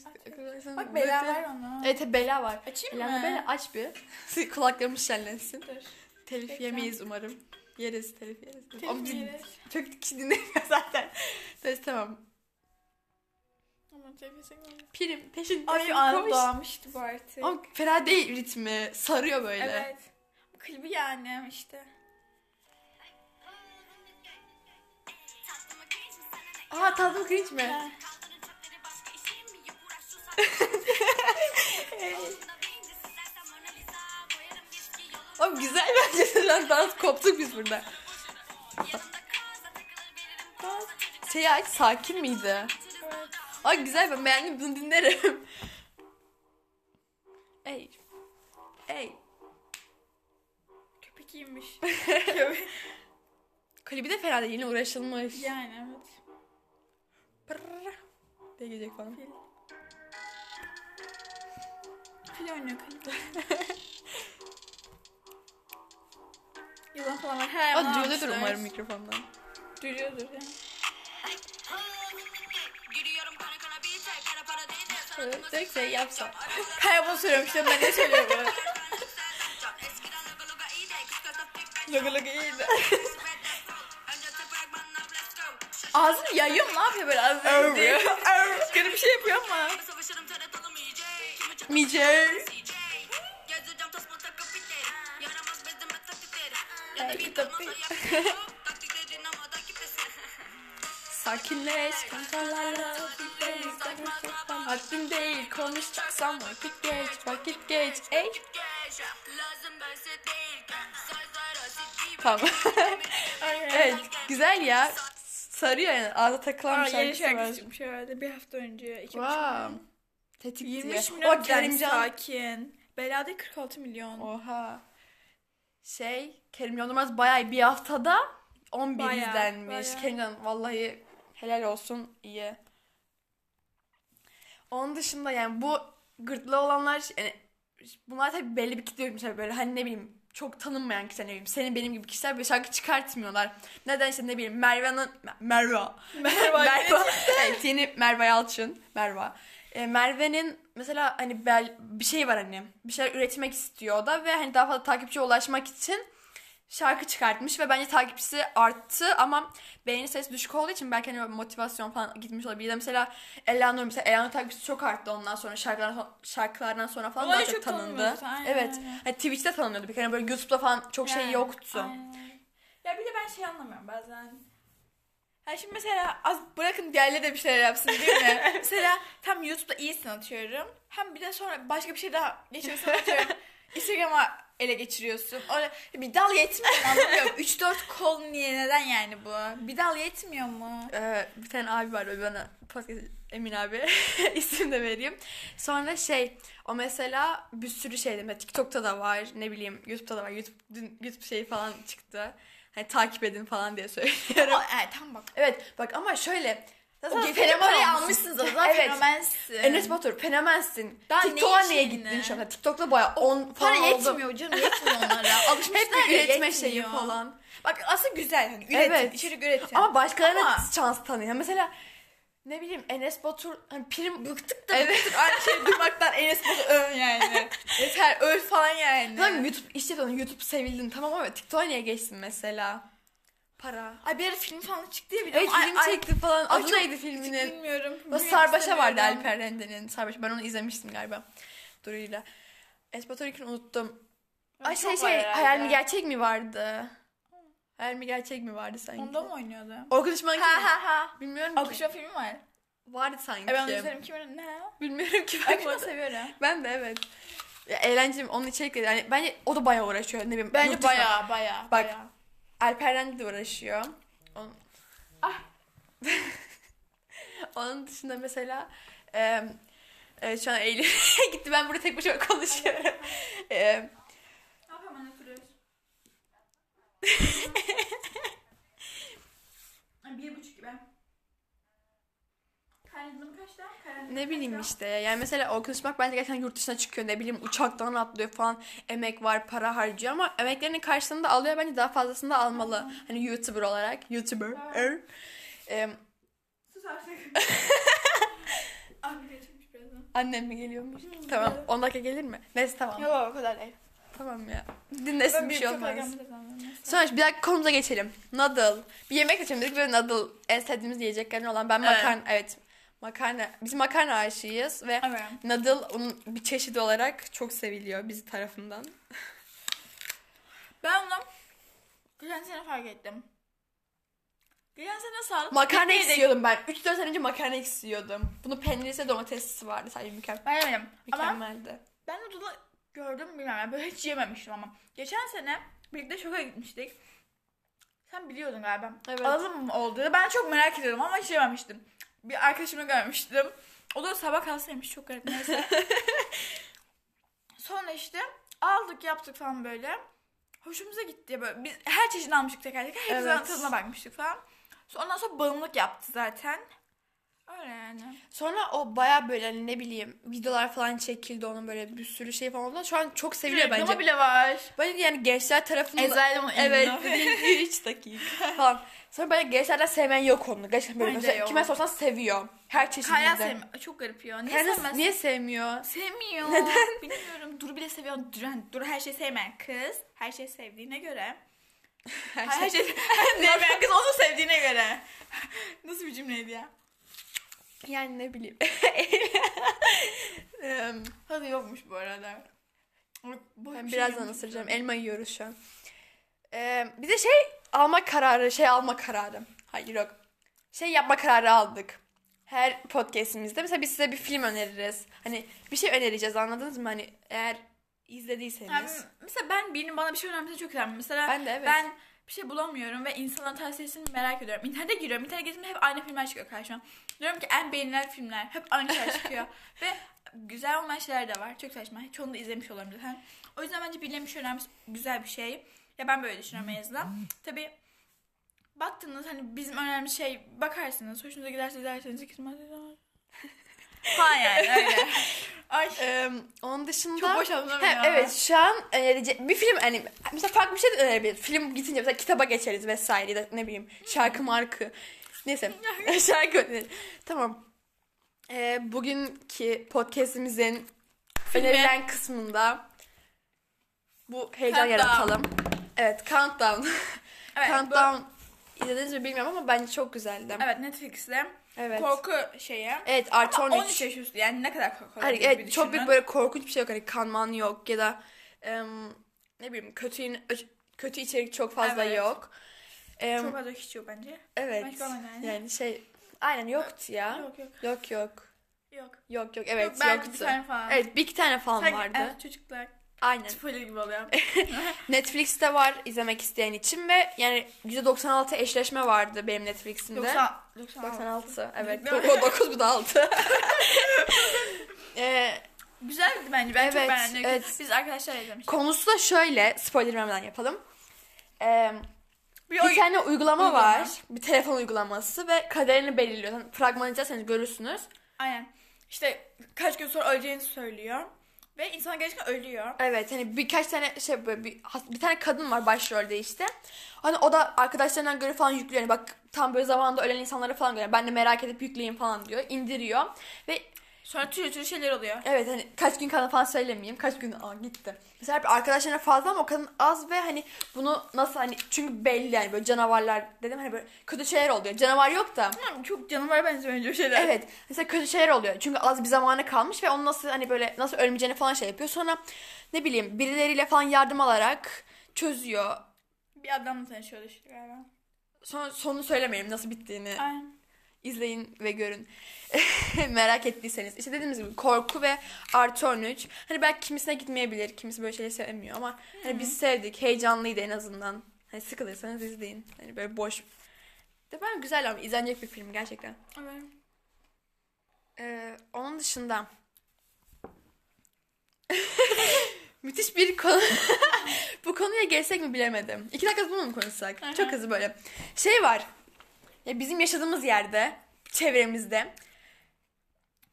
Bak Bella var ona. Evet Bela var. Açayım Elana mı? Bela aç bir. *laughs* Kulaklarımız şenlensin. Dur. Telif Bekle. yemeyiz umarım. Yeriz telif yeriz. Telif Ama yeriz. çok kişi dinlemiyor *laughs* zaten. Neyse tamam. Aman telif. Pirim peşin. Ay anı doğmuştu bu artık. Ama fena değil ritmi. Sarıyor böyle. Evet. Klibi yani işte. Aa tatlı cringe mi? *laughs* Oğlum güzel bence. *laughs* Lan dans koptuk biz burada. Şey aç sakin miydi? Evet. Ay güzel ben beğendim bunu dinlerim. Ey. Ey. Köpek. *laughs* Klibi de fena değil yine uğraşılmış. yani evet. Pırrrr diye gelecek falan. Fil. Fil oynuyor klipte. *laughs* Yılan falan var. Her Aa duyuluyordur almışlar. umarım mikrofondan. Duyuluyordur yani. Tek şey yapsam. *laughs* Kaya bunu söylüyormuş diyorum ben ne söylüyorum Logo iyiydi. *laughs* Ağzını yayıyor mu? Ne yapıyor böyle ağzını yayıyor? Garip *laughs* bir şey yapıyor ama. *laughs* Mice. Sakinleş kankalarla Haddim değil konuşacaksam vakit geç vakit geç ey Tamam *laughs* Evet güzel ya Sarıyor yani ağza takılan Aa, bir yeni şarkısı var şarkı çıkmış herhalde bir hafta önce. iki Wow. wow. Tetik 23 diye. milyon O Kerimcan. Kerimcan Sakin. Belada 46 milyon. Oha Şey Kerim Yılmaz bayağı bir haftada 11 Bayağı, izlenmiş bayağı. Kerimcan vallahi helal olsun iyi Onun dışında yani bu gırtlı olanlar yani bunlar tabii belli bir kitle böyle hani ne bileyim çok tanınmayan kişiler ne bileyim senin benim gibi kişiler böyle şarkı çıkartmıyorlar. Neden işte ne bileyim Merve'nin Merve Merve. *laughs* Merve evet yeni Merve Yalçın Merve E, Merve'nin mesela hani bel, bir şey var hani bir şeyler üretmek istiyor da ve hani daha fazla takipçiye ulaşmak için şarkı çıkartmış ve bence takipçisi arttı ama beğeni sayısı düşük olduğu için belki hani motivasyon falan gitmiş olabilir. Da Mesela Elanur mesela Elanur takipçisi çok arttı ondan sonra şarkılardan, şarkılardan sonra falan daha çok çok tanındı. aynen, evet. aynen. Hani Twitch'te tanınıyordu bir kere böyle YouTube'da falan çok şey Yani, yoktu. aynen. Ya bir de ben şey anlamıyorum bazen. Ha şimdi mesela az bırakın diğerleri de bir şeyler yapsın değil mi? *laughs* mesela tam YouTube'da iyisin atıyorum. Hem bir de sonra başka bir şey daha geçiyorsun atıyorum. *laughs* Instagram'a ele geçiriyorsun. Öyle bir dal yetmiyor anlamıyorum. *laughs* 3-4 kol niye neden yani bu? Bir dal yetmiyor mu? Ee, bir tane abi var böyle bana podcast Emin abi *laughs* isim de vereyim. Sonra şey o mesela bir sürü şeyde mesela TikTok'ta da var ne bileyim YouTube'da da var. YouTube, dün YouTube şeyi falan çıktı. Hani takip edin falan diye söylüyorum. Ama, evet tam bak. evet bak ama şöyle zaten gefene fenomen almışsınız o zaman Evet. fenomensin. Enes Batur fenomensin. Daha TikTok'a ne niye için gittin şu an? TikTok'ta baya 10 Para falan oldu. yetmiyor canım yetmiyor onlara. Alışmışlar *laughs* Hep bir üretme yetmiyor. şeyi falan. Bak aslında güzel hani üretin, Evet. içerik üretin. Ama başkalarına Ama- şans tanıyor. Mesela ne bileyim Enes Batur hani prim bıktık da Evet. bıktık. Aynı şey duymaktan Enes Batur öl yani. *laughs* Yeter öl falan yani. Tamam YouTube işte YouTube sevildin tamam ama TikTok'a niye geçsin mesela? Para. Ay bir ara film falan çıktı ya bir de. Evet Ay- film ay- çekti falan. ay Adı çok neydi filminin? Bilmiyorum. O Sarbaşa vardı. Alper Rende'nin. Sarbaşa ben onu izlemiştim galiba. Duru'yla. Esbator 2'ni unuttum. Ay şey var şey herhalde. hayal mi gerçek mi vardı? Hayal mi gerçek mi vardı sanki? Onda mı oynuyordu? Orkun Işıtmak'ın Ha ha ha. Bilmiyorum ki. Akışma filmi var. Vardı sanki. E ben onu izlerim kimin ne? Bilmiyorum ki. Akışma bakmadım. seviyorum. Ben de evet. Ya, eğlenceli onun içerikleri. Yani bence o da bayağı uğraşıyor. Ne bileyim. Bence yurt dışına- baya baya. Bak. baya. Alper Rende de uğraşıyor. Onun... Ah. *laughs* Onun dışında mesela e, e, şu an Eylül *laughs* gitti ben burada tek başıma konuşuyorum. e, *laughs* Bir buçuk gibi. Ne bileyim işte yani mesela Işıtmak bence gerçekten yurt dışına çıkıyor ne bileyim uçaktan atlıyor falan emek var para harcıyor ama emeklerinin karşılığını da alıyor bence daha fazlasını da almalı. Hani YouTuber olarak YouTuber. Evet. E, Sus artık. *laughs* Abi geçmiş birazdan. annem mi geliyormuş? Tamam 10 dakika gelir mi? Neyse tamam. Yok o kadar değil. Tamam ya. Dinlesin bir şey olmaz. Sonra bir dakika konumuza geçelim. Noodle. Bir yemek seçelim dedik ve noodle en sevdiğimiz yiyeceklerin olan. Ben Evet. makarna, evet. Makarna, biz makarna aşığıyız ve Evet. noodle onun bir çeşidi olarak çok seviliyor bizi tarafından. Ben onu geçen sene fark ettim. Geçen sene sağlık Makarna istiyordum ben. 3-4 sene önce makarna istiyordum. Bunun peynirlisi domateslisi vardı sadece mükemmel. Ben yemedim. Ama Mükemmeldi. ben noodle'ı gördüm bilmem. Yani böyle hiç yememiştim ama. Geçen sene birlikte şoka gitmiştik. Sen biliyordun galiba. Evet. Alalım mı olduğunu. Ben çok merak ediyordum ama hiç yememiştim. Bir arkadaşımı görmüştüm. O da sabah kalsaymış çok garip neyse. *laughs* Sonra işte aldık yaptık falan böyle. Hoşumuza gitti. Böyle biz her çeşit almıştık teker teker. Hepsinin Evet. tadına bakmıştık falan. Ondan sonra bağımlılık yaptı zaten. Öyle yani. Sonra o baya böyle hani ne bileyim videolar falan çekildi onun böyle bir sürü şey falan oldu. Şu an çok seviliyor Reklama bence. bile var. Bence yani gençler tarafından onu. Evet. 3 *laughs* dakika falan. Sonra böyle gençlerden sevmeyen yok onu. Gerçekten böyle Bence mesela yok. kime sorsan seviyor. Her çeşidinde. Kaya sevmiyor. Çok garip ya. Niye Kaya sevmez? niye sevmiyor? Sevmiyor. Neden? Bilmiyorum. Duru bile seviyor. Dur, Duru her şeyi sevmeyen kız. Her şeyi sevdiğine göre. Her Her şey. *laughs* şey sevmeyen kız onu sevdiğine göre. Nasıl bir cümleydi ya? Yani ne bileyim. *laughs* Tadı yokmuş bu arada. Bu ben şey birazdan ısıracağım. Elma yiyoruz şu an. Ee, bir de şey alma kararı, şey alma kararı. Hayır yok. Şey yapma kararı aldık. Her podcastimizde mesela biz size bir film öneririz. Hani bir şey önereceğiz anladınız mı? Hani eğer izlediyseniz. Yani mesela ben birinin bana bir şey önermesi çok önemli. Mesela Ben de evet. ben bir şey bulamıyorum ve insanların tavsiyesini merak ediyorum. İnternete giriyorum. İnternete girdiğimde hep aynı filmler çıkıyor karşıma. Diyorum ki en beğenilen filmler. Hep aynı şeyler çıkıyor. *laughs* ve güzel olmayan şeyler de var. Çok saçma. Çoğunu da izlemiş zaten. O yüzden bence şey önermesi güzel bir şey. Ya ben böyle düşünüyorum en azından. Tabii baktınız hani bizim önemli şey bakarsınız. Hoşunuza giderse izlerseniz ikisini *laughs* falan yani öyle. *laughs* Ay. Ee, onun dışında... Çok boş He, ya. evet şu an önerece- bir film hani mesela farklı bir şey de önerebiliriz. Film gitince mesela kitaba geçeriz vesaire da ne bileyim şarkı markı. Neyse *laughs* *laughs* şarkı. Tamam. Ee, bugünkü podcastimizin Filmi. önerilen kısmında bu heyecan Countdown. yaratalım. Evet Countdown. *laughs* Evet, bu- Countdown izlediniz mi bilmiyorum ama bence çok güzeldi. Evet Netflix'te Evet. korku şeyi. Evet artı Ama 13. 13 yaş üstü yani ne kadar korku olabilir evet, bir çok düşünün. büyük böyle korkunç bir şey yok. Hani kanman yok ya da em, ne bileyim kötü kötü içerik çok fazla Evet. yok. Em, Çok hiç yok bence. evet. Yani. Yani şey aynen yoktu ya. Yok yok Yok yok. yok. Yok yok evet yok yoktu. bir tane falan. Evet bir iki tane falan Sanki, vardı. Evet çocuklar Aynen. spoiler gibi oluyor. *laughs* Netflix'te var izlemek isteyen için ve yani %96 eşleşme vardı benim Netflix'imde. 90, 96. 96 evet. Değil mi? 9 bu da 6. *laughs* ee, Güzeldi bence. Ben çok Evet, beğendim. evet. Biz arkadaşlar izlemiştik. konusu da şöyle spoiler vermeden yapalım. Ee, Bir Bir tane uygulama, Uygulama. var. Bir telefon uygulaması ve kaderini belirliyor. Yani fragman izlerseniz görürsünüz. Aynen. İşte kaç gün sonra öleceğini söylüyor. Ve insan gerçekten ölüyor. Evet hani birkaç tane şey böyle bir, bir tane kadın var başrolde işte. Hani o da arkadaşlarından göre falan yüklüyor. Yani bak tam böyle zamanında ölen insanları falan görüyor. Ben de merak edip yükleyeyim falan diyor. indiriyor. Ve Sonra türlü türlü şeyler oluyor. evet hani kaç gün kaldı falan söylemeyeyim. Kaç gün aa gitti. Mesela hep arkadaşlarına fazla ama o kadın az ve hani bunu nasıl hani çünkü belli yani böyle canavarlar dedim hani böyle kötü şeyler oluyor. Canavar yok da. Çok canavara benziyor bence o şeyler. Evet. Mesela kötü şeyler oluyor. Çünkü az bir zamanı kalmış ve onu nasıl hani böyle nasıl ölmeyeceğini falan şey yapıyor. Sonra ne bileyim birileriyle falan yardım alarak çözüyor. Bir adamla tanışıyordu işte galiba. Sonra sonunu söylemeyelim nasıl bittiğini. Aynen. İzleyin ve görün. *laughs* Merak ettiyseniz. İşte dediğimiz gibi korku ve artı 13. Hani belki kimisine gitmeyebilir. Kimisi böyle şeyleri sevmiyor ama hani biz sevdik. Heyecanlıydı en azından. Hani sıkılırsanız izleyin. Hani böyle boş. De ben güzel ama izlenecek bir film gerçekten. Evet. Ee, onun dışında *laughs* müthiş bir konu. *laughs* Bu konuya gelsek mi bilemedim. İki dakika bunu mu konuşsak? Aha. Çok hızlı böyle. Şey var. Ya bizim yaşadığımız yerde, çevremizde.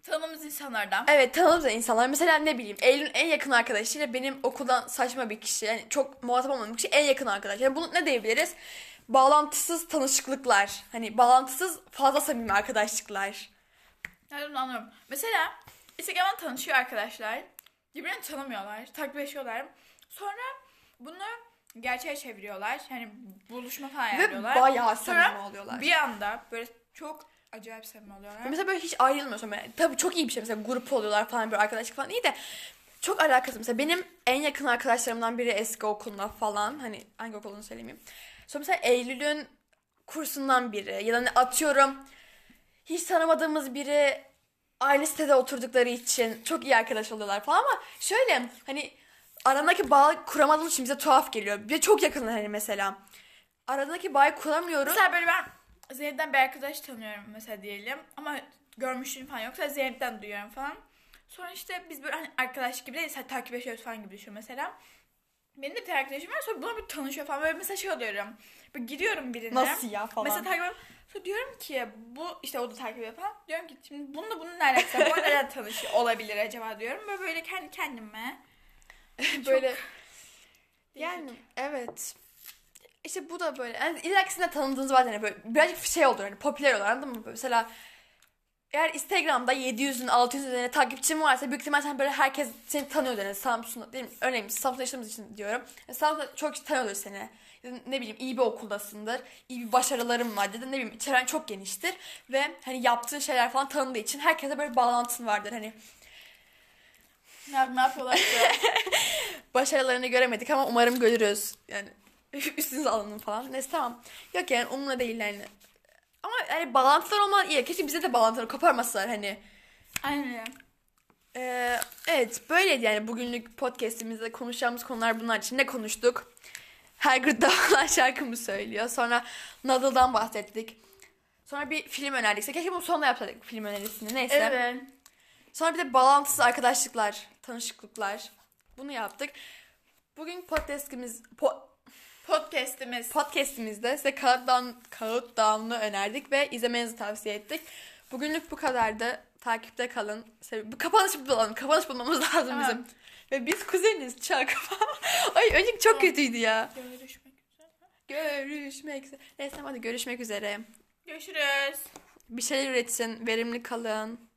Tanıdığımız insanlardan. Evet tanıdığımız insanlar. Mesela ne bileyim Eylül'ün en yakın arkadaşıyla benim okuldan saçma bir kişi. Yani çok muhatap olmadığım kişi en yakın arkadaş. Yani bunu ne diyebiliriz? Bağlantısız tanışıklıklar. Hani bağlantısız fazla samimi arkadaşlıklar. Nereden anlıyorum. Mesela Instagram'dan tanışıyor arkadaşlar. Birbirini tanımıyorlar. Takip ediyorlar. Sonra bunu gerçeğe çeviriyorlar. Yani buluşma falan Ve ayarlıyorlar. bayağı Sonra samimi oluyorlar. bir anda böyle çok acayip samimi oluyorlar. Mesela böyle hiç ayrılmıyorsun. Yani tabii çok iyi bir şey. Mesela grup oluyorlar falan böyle arkadaşlık falan iyi de çok alakasız. Mesela benim en yakın arkadaşlarımdan biri eski okulda falan. Hani hangi okulunu söylemeyeyim. Sonra mesela Eylül'ün kursundan biri. Ya da hani atıyorum hiç tanımadığımız biri aynı sitede oturdukları için çok iyi arkadaş oluyorlar falan ama şöyle hani aramdaki bağ kuramadığımız için bize tuhaf geliyor. Bir de çok yakın hani mesela. Aradaki bağı kuramıyoruz. Mesela böyle ben Zeynep'ten bir arkadaş tanıyorum mesela diyelim. Ama görmüşlüğüm falan yoksa Zeynep'ten duyuyorum falan. Sonra işte biz böyle hani arkadaş gibi değil, takip ediyoruz falan gibi düşün mesela. Benim de bir arkadaşım var sonra buna bir tanışıyor falan. Böyle mesela şey oluyorum. Böyle giriyorum birine. Nasıl ya falan. Mesela takip ediyorum. Sonra diyorum ki bu işte o da takip yapan. Diyorum ki şimdi bununla bunun ne alakası var? Bu neden *laughs* tanışıyor olabilir acaba diyorum. Böyle böyle kendi kendime. *laughs* böyle yani evet. İşte bu da böyle. Yani ilerisinde tanıdığınız var yani böyle birazcık şey olur hani popüler olur anladın mı? Böyle Mesela eğer Instagram'da 700'ün 600'ün üzerine takipçin varsa büyük ihtimalle sen böyle herkes seni tanıyor yani Samsun'da değil mi? Örneğin Samsun'da yaşadığımız için diyorum. Yani Samsun'da çok tanıyordur seni. Ne bileyim iyi bir okuldasındır. iyi bir başarılarım var. Da ne bileyim çevren çok geniştir. Ve hani yaptığın şeyler falan tanıdığı için herkese böyle bağlantın vardır. Hani Ne, ne yapıyorlar ki? *laughs* başarılarını göremedik ama umarım görürüz. Yani *laughs* üstünüze alının falan. Neyse tamam. Yok yani umurumda değil yani. Ama hani bağlantılar olmadan iyi. Keşke bize de bağlantıları koparmasalar hani. Aynen. Ee, evet böyleydi yani bugünlük podcastimizde konuşacağımız konular bunlar için ne konuştuk? Gırda olan *laughs* şarkımı söylüyor. Sonra Nadal'dan bahsettik. Sonra bir film önerdik. Keşke bunu sonunda yapsaydık film önerisini. Neyse. Evet. Sonra bir de bağlantısız arkadaşlıklar, tanışıklıklar. Bunu yaptık. Bugün podcastimiz po- Podcast'imiz. podcastimizde size Countdown, Countdown'u önerdik ve izlemenizi tavsiye ettik. Bugünlük bu kadardı. Takipte kalın. Bu kapanış bulalım. Kapanış bulmamız *laughs* lazım Tamam. bizim. Ve biz kuzeniz *laughs* çok. Ay önceki çok kötüydü ya. Görüşmek üzere. Görüşmek üzere. Neyse hadi görüşmek üzere. Görüşürüz. Bir şeyler üretsin. Verimli kalın.